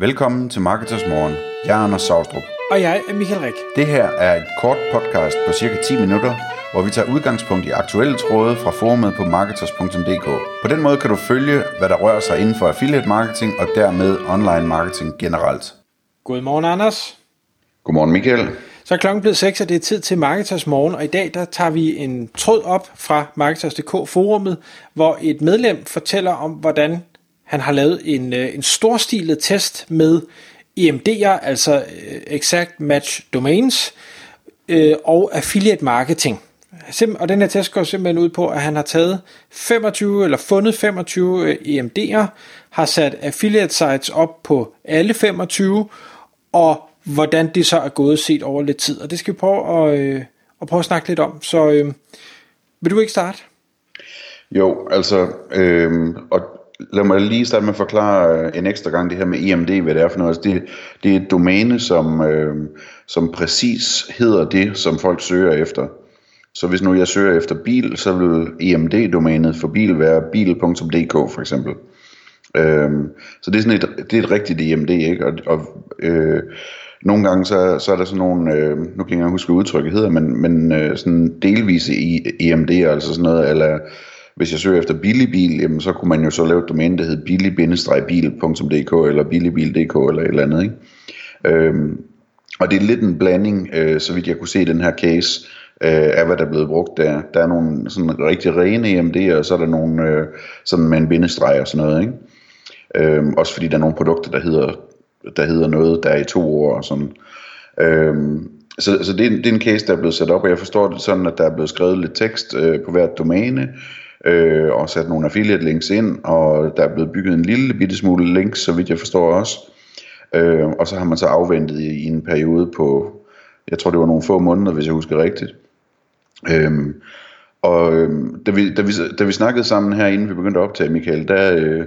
Velkommen til Marketers Morgen. Jeg er Anders Saustrup. Og jeg er Michael Rik. Det her er et kort podcast på cirka 10 minutter, hvor vi tager udgangspunkt i aktuelle tråde fra forumet på marketers.dk. På den måde kan du følge, hvad der rører sig inden for affiliate marketing og dermed online marketing generelt. Godmorgen, Anders. Godmorgen, Michael. Så er klokken blevet 6, og det er tid til Marketers Morgen, og i dag der tager vi en tråd op fra Marketers.dk forumet, hvor et medlem fortæller om, hvordan han har lavet en, øh, en storstilet test med EMD'er, altså øh, Exact Match Domains, øh, og affiliate marketing. Og den her test går simpelthen ud på, at han har taget 25 eller fundet 25 øh, EMD'er, har sat affiliate sites op på alle 25, og hvordan det så er gået set over lidt tid. Og det skal vi prøve at, øh, at, prøve at snakke lidt om. Så øh, vil du ikke starte? Jo, altså, øh, og lad mig lige starte med at forklare øh, en ekstra gang det her med EMD, hvad det er for noget. Altså det, det er et domæne, som, øh, som præcis hedder det, som folk søger efter. Så hvis nu jeg søger efter bil, så vil EMD-domænet for bil være bil.dk for eksempel. Øhm, så det er sådan et, det er et rigtigt EMD, ikke? Og, og øh, nogle gange så, så er der sådan nogle, øh, nu kan jeg ikke huske, hvad udtrykket hedder, men, men øh, sådan delvise EMD, altså sådan noget, eller hvis jeg søger efter billig bil, jamen, så kunne man jo så lave et domæne, der hed billig-bil.dk eller billigbil.dk eller et eller andet. Ikke? Øhm, og det er lidt en blanding, øh, så vidt jeg kunne se i den her case, øh, af hvad der er blevet brugt der. Der er nogle sådan rigtig rene EMD'er, og så er der nogle øh, sådan med en bindestreg og sådan noget. Ikke? Øhm, også fordi der er nogle produkter, der hedder, der hedder noget, der er i to år og sådan. Øhm, så, så det, er, det er en case, der er blevet sat op, og jeg forstår det sådan, at der er blevet skrevet lidt tekst øh, på hvert domæne, øh, og sat nogle affiliate links ind, og der er blevet bygget en lille bitte smule links, så vidt jeg forstår også. Øh, og så har man så afventet i, i en periode på, jeg tror det var nogle få måneder, hvis jeg husker rigtigt. Øh, og øh, da, vi, da, vi, da vi snakkede sammen her, inden vi begyndte at optage, Michael, der, øh,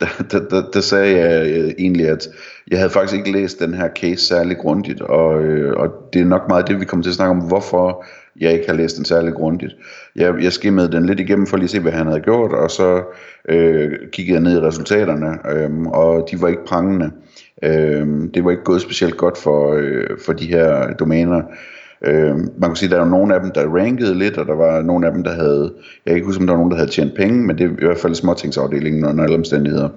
der, der, der, der sagde jeg øh, egentlig, at jeg havde faktisk ikke læst den her case særlig grundigt, og, øh, og det er nok meget det, vi kommer til at snakke om, hvorfor jeg ikke har læst den særlig grundigt. Jeg, jeg skimmede den lidt igennem for lige at se, hvad han havde gjort, og så øh, kiggede jeg ned i resultaterne, øh, og de var ikke prangende. Øh, det var ikke gået specielt godt for, øh, for de her domæner. Øh, man kan sige, at der var nogle af dem, der rankede lidt, og der var nogle af dem, der havde, jeg kan ikke huske, om der var nogen, der havde tjent penge, men det er i hvert fald småtingsafdelingen under alle omstændigheder.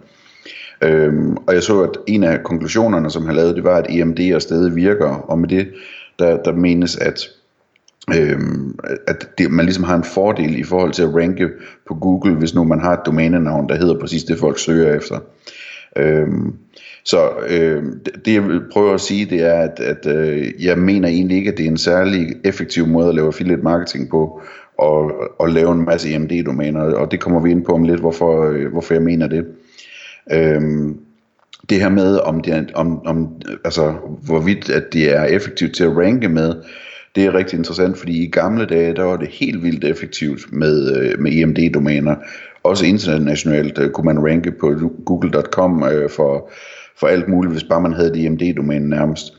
Øhm, og jeg så, at en af konklusionerne, som han lavede, det var, at EMD og stedet virker, og med det, der, der menes, at Øhm, at det, man ligesom har en fordel i forhold til at ranke på Google, hvis nu man har et domænenavn, der hedder præcis det, folk søger efter. Øh, så øh, det jeg vil prøve at sige, det er, at, at øh, jeg mener egentlig ikke, at det er en særlig effektiv måde at lave affiliate marketing på, og, og lave en masse IMD-domæner, og det kommer vi ind på om lidt, hvorfor, øh, hvorfor jeg mener det. Øh, det her med, om det er, om, om, altså, hvorvidt at det er effektivt til at ranke med, det er rigtig interessant, fordi i gamle dage, der var det helt vildt effektivt med, øh, med EMD-domæner. Også internationalt øh, kunne man ranke på google.com øh, for, for alt muligt, hvis bare man havde et EMD-domæne nærmest.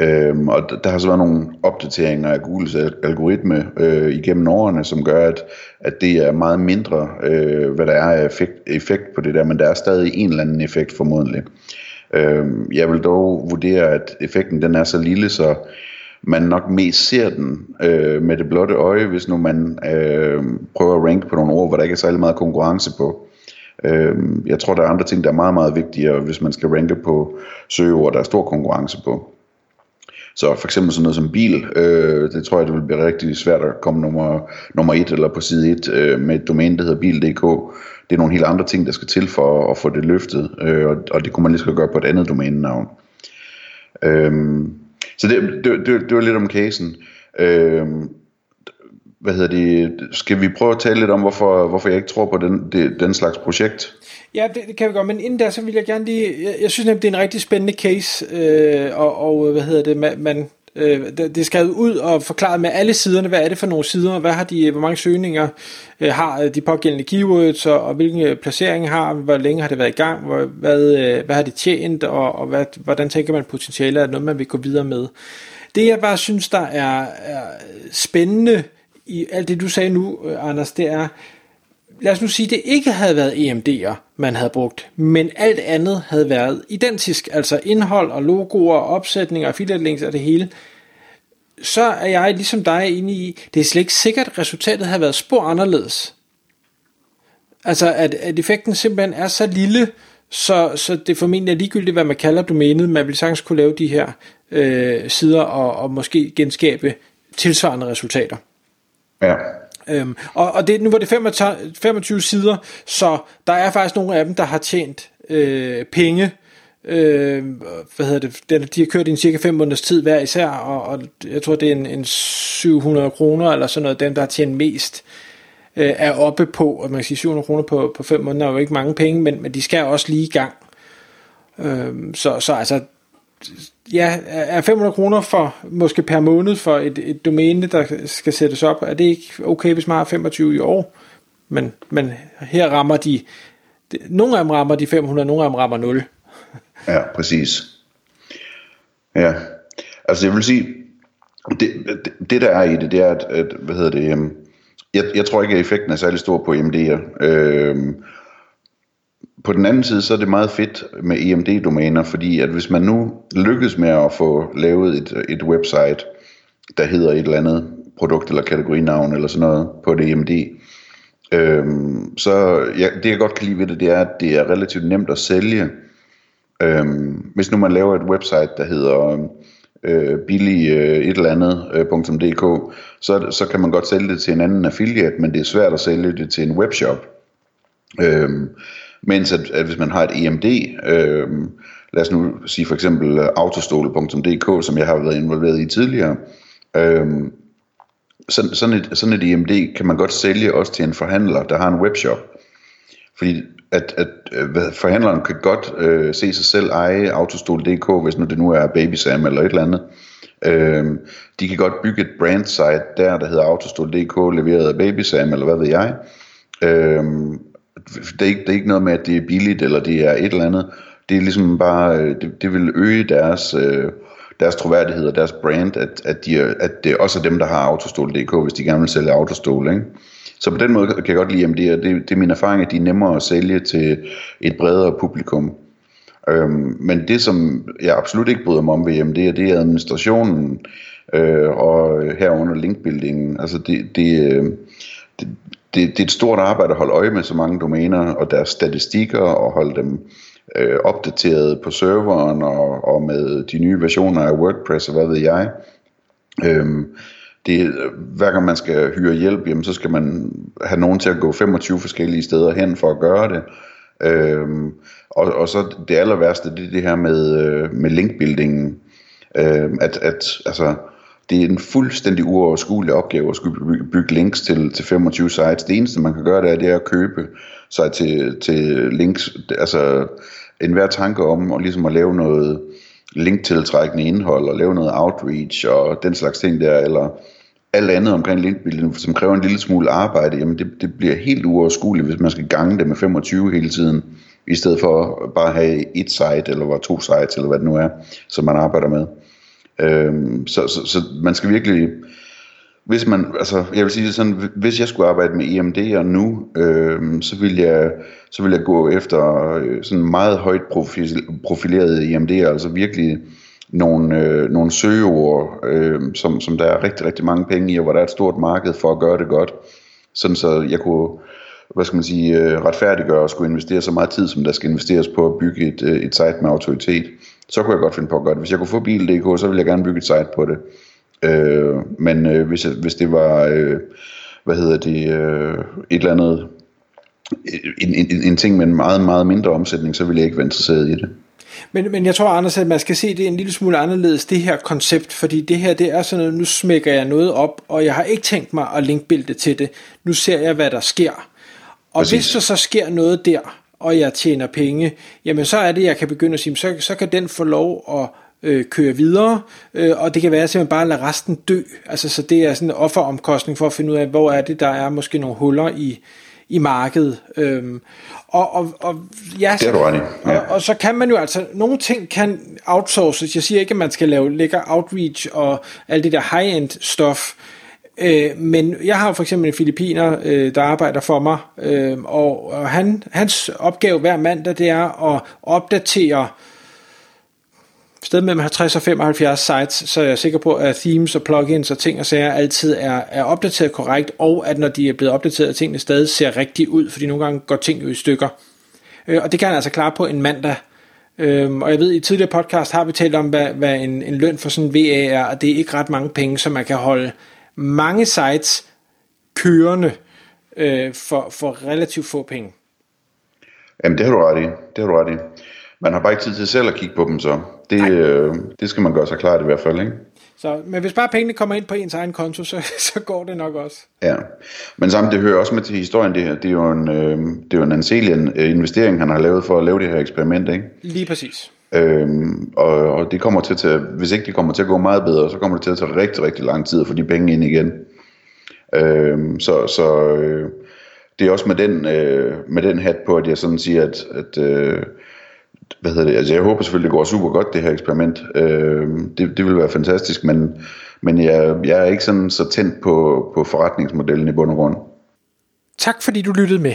Øhm, og der har så været nogle opdateringer af Googles algoritme øh, igennem årene, som gør, at, at det er meget mindre, øh, hvad der er af effekt, effekt på det der, men der er stadig en eller anden effekt formodentlig. Øhm, jeg vil dog vurdere, at effekten den er så lille, så man nok mest ser den øh, med det blotte øje, hvis nu man øh, prøver at ranke på nogle ord, hvor der ikke er særlig meget konkurrence på. Øh, jeg tror, der er andre ting, der er meget, meget vigtigere, hvis man skal ranke på søgeord, der er stor konkurrence på. Så for eksempel sådan noget som bil, øh, det tror jeg, det vil blive rigtig svært at komme nummer, nummer et eller på side 1 øh, med et domæne, der hedder bil.dk. Det er nogle helt andre ting, der skal til for at få det løftet, øh, og, og det kunne man lige så gøre på et andet domænenavn. Øh, så det, det, det, det var lidt om casen. Øh, hvad hedder det, skal vi prøve at tale lidt om, hvorfor, hvorfor jeg ikke tror på den, det, den slags projekt? Ja, det, det kan vi godt, men inden der, så vil jeg gerne lige, jeg, jeg synes nemlig, det er en rigtig spændende case, øh, og, og hvad hedder det, man, man øh, det, er skrevet ud og forklaret med alle siderne, hvad er det for nogle sider, hvad har de, hvor mange søgninger øh, har de pågældende keywords, og, og hvilken øh, placering har, hvor længe har det været i gang, hvor, hvad, øh, hvad har de tjent, og, og hvad, hvordan tænker man potentiale er noget, man vil gå videre med. Det jeg bare synes, der er, er spændende i alt det, du sagde nu, øh, Anders, det er, lad os nu sige, det ikke havde været EMD'er, man havde brugt, men alt andet havde været identisk, altså indhold og logoer, opsætninger, affiliate links og det hele, så er jeg ligesom dig inde i, det er slet ikke sikkert, at resultatet har været spor anderledes. Altså, at, at effekten simpelthen er så lille, så, så det formentlig er ligegyldigt, hvad man kalder domænet. Man vil sagtens kunne lave de her øh, sider og, og måske genskabe tilsvarende resultater. Ja. Øhm, og, og det, nu var det 25, 25 sider, så der er faktisk nogle af dem, der har tjent øh, penge. Øh, hvad hedder det? De har kørt i en cirka 5 måneders tid hver især, og, og jeg tror, det er en, en 700 kroner eller sådan noget, dem, der har tjent mest øh, er oppe på, og man kan sige 700 kroner på, på 5 måneder er jo ikke mange penge, men, men de skal også lige i gang. Øh, så, så altså, ja, er 500 kroner for, måske per måned for et, et domæne, der skal sættes op, er det ikke okay, hvis man har 25 i år? Men, men her rammer de, nogle af dem rammer de 500, nogle af dem rammer 0. Ja, præcis. Ja, altså jeg vil sige, det, det, det der er i det, det er, at, at hvad hedder det, øhm, jeg, jeg tror ikke, at effekten er særlig stor på MD'er. Øh, på den anden side, så er det meget fedt med EMD-domæner, fordi at hvis man nu lykkes med at få lavet et, et website, der hedder et eller andet produkt eller kategorinavn eller sådan noget på det EMD, øhm, så ja, det jeg godt kan lide ved det, det er, at det er relativt nemt at sælge. Øhm, hvis nu man laver et website, der hedder øh, billig øh, et eller andet øh, .dk, så, så kan man godt sælge det til en anden affiliate, men det er svært at sælge det til en webshop. Øhm, mens at, at hvis man har et EMD, øh, lad os nu sige for eksempel øh, autostole.dk, som jeg har været involveret i tidligere, øh, sådan, sådan, et, sådan et EMD kan man godt sælge også til en forhandler, der har en webshop. Fordi at, at øh, hvad, forhandleren kan godt øh, se sig selv eje autostol.dk, hvis nu det nu er BabySam eller et eller andet. Øh, de kan godt bygge et brand site der, der hedder autostol.dk, leveret af BabySam eller hvad ved jeg. Øh, det, er ikke, det er ikke noget med, at det er billigt, eller det er et eller andet. Det er ligesom bare, øh, det, det vil øge deres, øh, deres troværdighed og deres brand, at, at, de, at det også er dem, der har autostol.dk, hvis de gerne vil sælge autostol, ikke? Så på den måde kan jeg godt lide MD, og det, det er min erfaring, at de er nemmere at sælge til et bredere publikum. Øhm, men det, som jeg absolut ikke bryder mig om ved MD, det er administrationen øh, og herunder linkbuildingen. Altså det, det, øh, det, det, det er et stort arbejde at holde øje med så mange domæner og deres statistikker og holde dem øh, opdateret på serveren og, og med de nye versioner af WordPress og hvad ved jeg. Øhm, det, hver gang man skal hyre hjælp, jamen, så skal man have nogen til at gå 25 forskellige steder hen for at gøre det. Øhm, og, og så det aller værste, det er det her med, øh, med linkbuildingen. Øhm, at, at altså, det er en fuldstændig uoverskuelig opgave at skulle bygge, links til, til 25 sites. Det eneste man kan gøre, det er, det er at købe sig til, til links. Altså enhver tanke om og ligesom at lave noget linktiltrækkende indhold og lave noget outreach og den slags ting der, eller alt andet omkring linkbuilding, som kræver en lille smule arbejde, jamen det, det bliver helt uoverskueligt, hvis man skal gange det med 25 hele tiden, i stedet for bare at have et site, eller to sites, eller hvad det nu er, som man arbejder med. Øhm, så, så, så man skal virkelig, hvis man, altså jeg vil sige sådan, hvis jeg skulle arbejde med EMD'er nu, øhm, så vil jeg, så vil jeg gå efter øh, sådan meget højt profilerede EMD'er, altså virkelig nogle, øh, nogle søgeord, øh, som, som der er rigtig, rigtig mange penge i, og hvor der er et stort marked for at gøre det godt, sådan så jeg kunne, hvad skal man sige, øh, retfærdiggøre og skulle investere så meget tid, som der skal investeres på at bygge et, øh, et site med autoritet så kunne jeg godt finde på at gøre det. Hvis jeg kunne få bil.dk, så ville jeg gerne bygge et site på det. Øh, men øh, hvis, jeg, hvis det var, øh, hvad hedder det, øh, et eller andet, en, en, en ting med en meget, meget mindre omsætning, så ville jeg ikke være interesseret i det. Men, men jeg tror, Anders, at man skal se det en lille smule anderledes, det her koncept, fordi det her, det er sådan noget, nu smækker jeg noget op, og jeg har ikke tænkt mig at linkbilde til det. Nu ser jeg, hvad der sker. Og Præcis. hvis der så sker noget der, og jeg tjener penge, jamen så er det, jeg kan begynde at sige, så, så kan den få lov at øh, køre videre, øh, og det kan være simpelthen bare at lade resten dø. Altså, så det er sådan en offeromkostning for at finde ud af, hvor er det, der er måske nogle huller i, i markedet. Øhm, og, og, og, ja, det er du ret ja. og, og så kan man jo altså, nogle ting kan outsources. Jeg siger ikke, at man skal lave lækker outreach og alt det der high-end stof, Øh, men jeg har for eksempel en filipiner, øh, der arbejder for mig, øh, og, og han, hans opgave hver mandag, det er at opdatere sted mellem 50 og 75 sites, så er jeg sikker på, at themes og plugins og ting og sager altid er, er opdateret korrekt, og at når de er blevet opdateret, at tingene stadig ser rigtigt ud, fordi nogle gange går ting jo i stykker. Øh, og det kan han altså klare på en mandag. Øhm, og jeg ved, i tidligere podcast har vi talt om, hvad, hvad en, en løn for sådan en VA er, og det er ikke ret mange penge, som man kan holde mange sites kørende øh, for, for relativt få penge. Jamen, det har du ret i. Det har du ret i. Man har bare ikke tid til selv at kigge på dem, så det, øh, det skal man gøre sig klart i hvert fald, ikke? Så, men hvis bare pengene kommer ind på ens egen konto, så, så går det nok også. Ja, men sammen det hører også med til historien, det her. Det er jo en, øh, det er jo en anselig øh, investering, han har lavet for at lave det her eksperiment, ikke? Lige præcis. Øhm, og, og det kommer til at tage, hvis ikke det kommer til at gå meget bedre, så kommer det til at tage rigtig, rigtig lang tid at få de penge ind igen. Øhm, så så øh, det er også med den, øh, med den hat på, at jeg sådan siger, at, at øh, hvad hedder det, altså jeg håber selvfølgelig, det går super godt, det her eksperiment. Øh, det, det vil være fantastisk, men, men jeg, jeg er ikke sådan så tændt på, på forretningsmodellen i bund og grund. Tak fordi du lyttede med.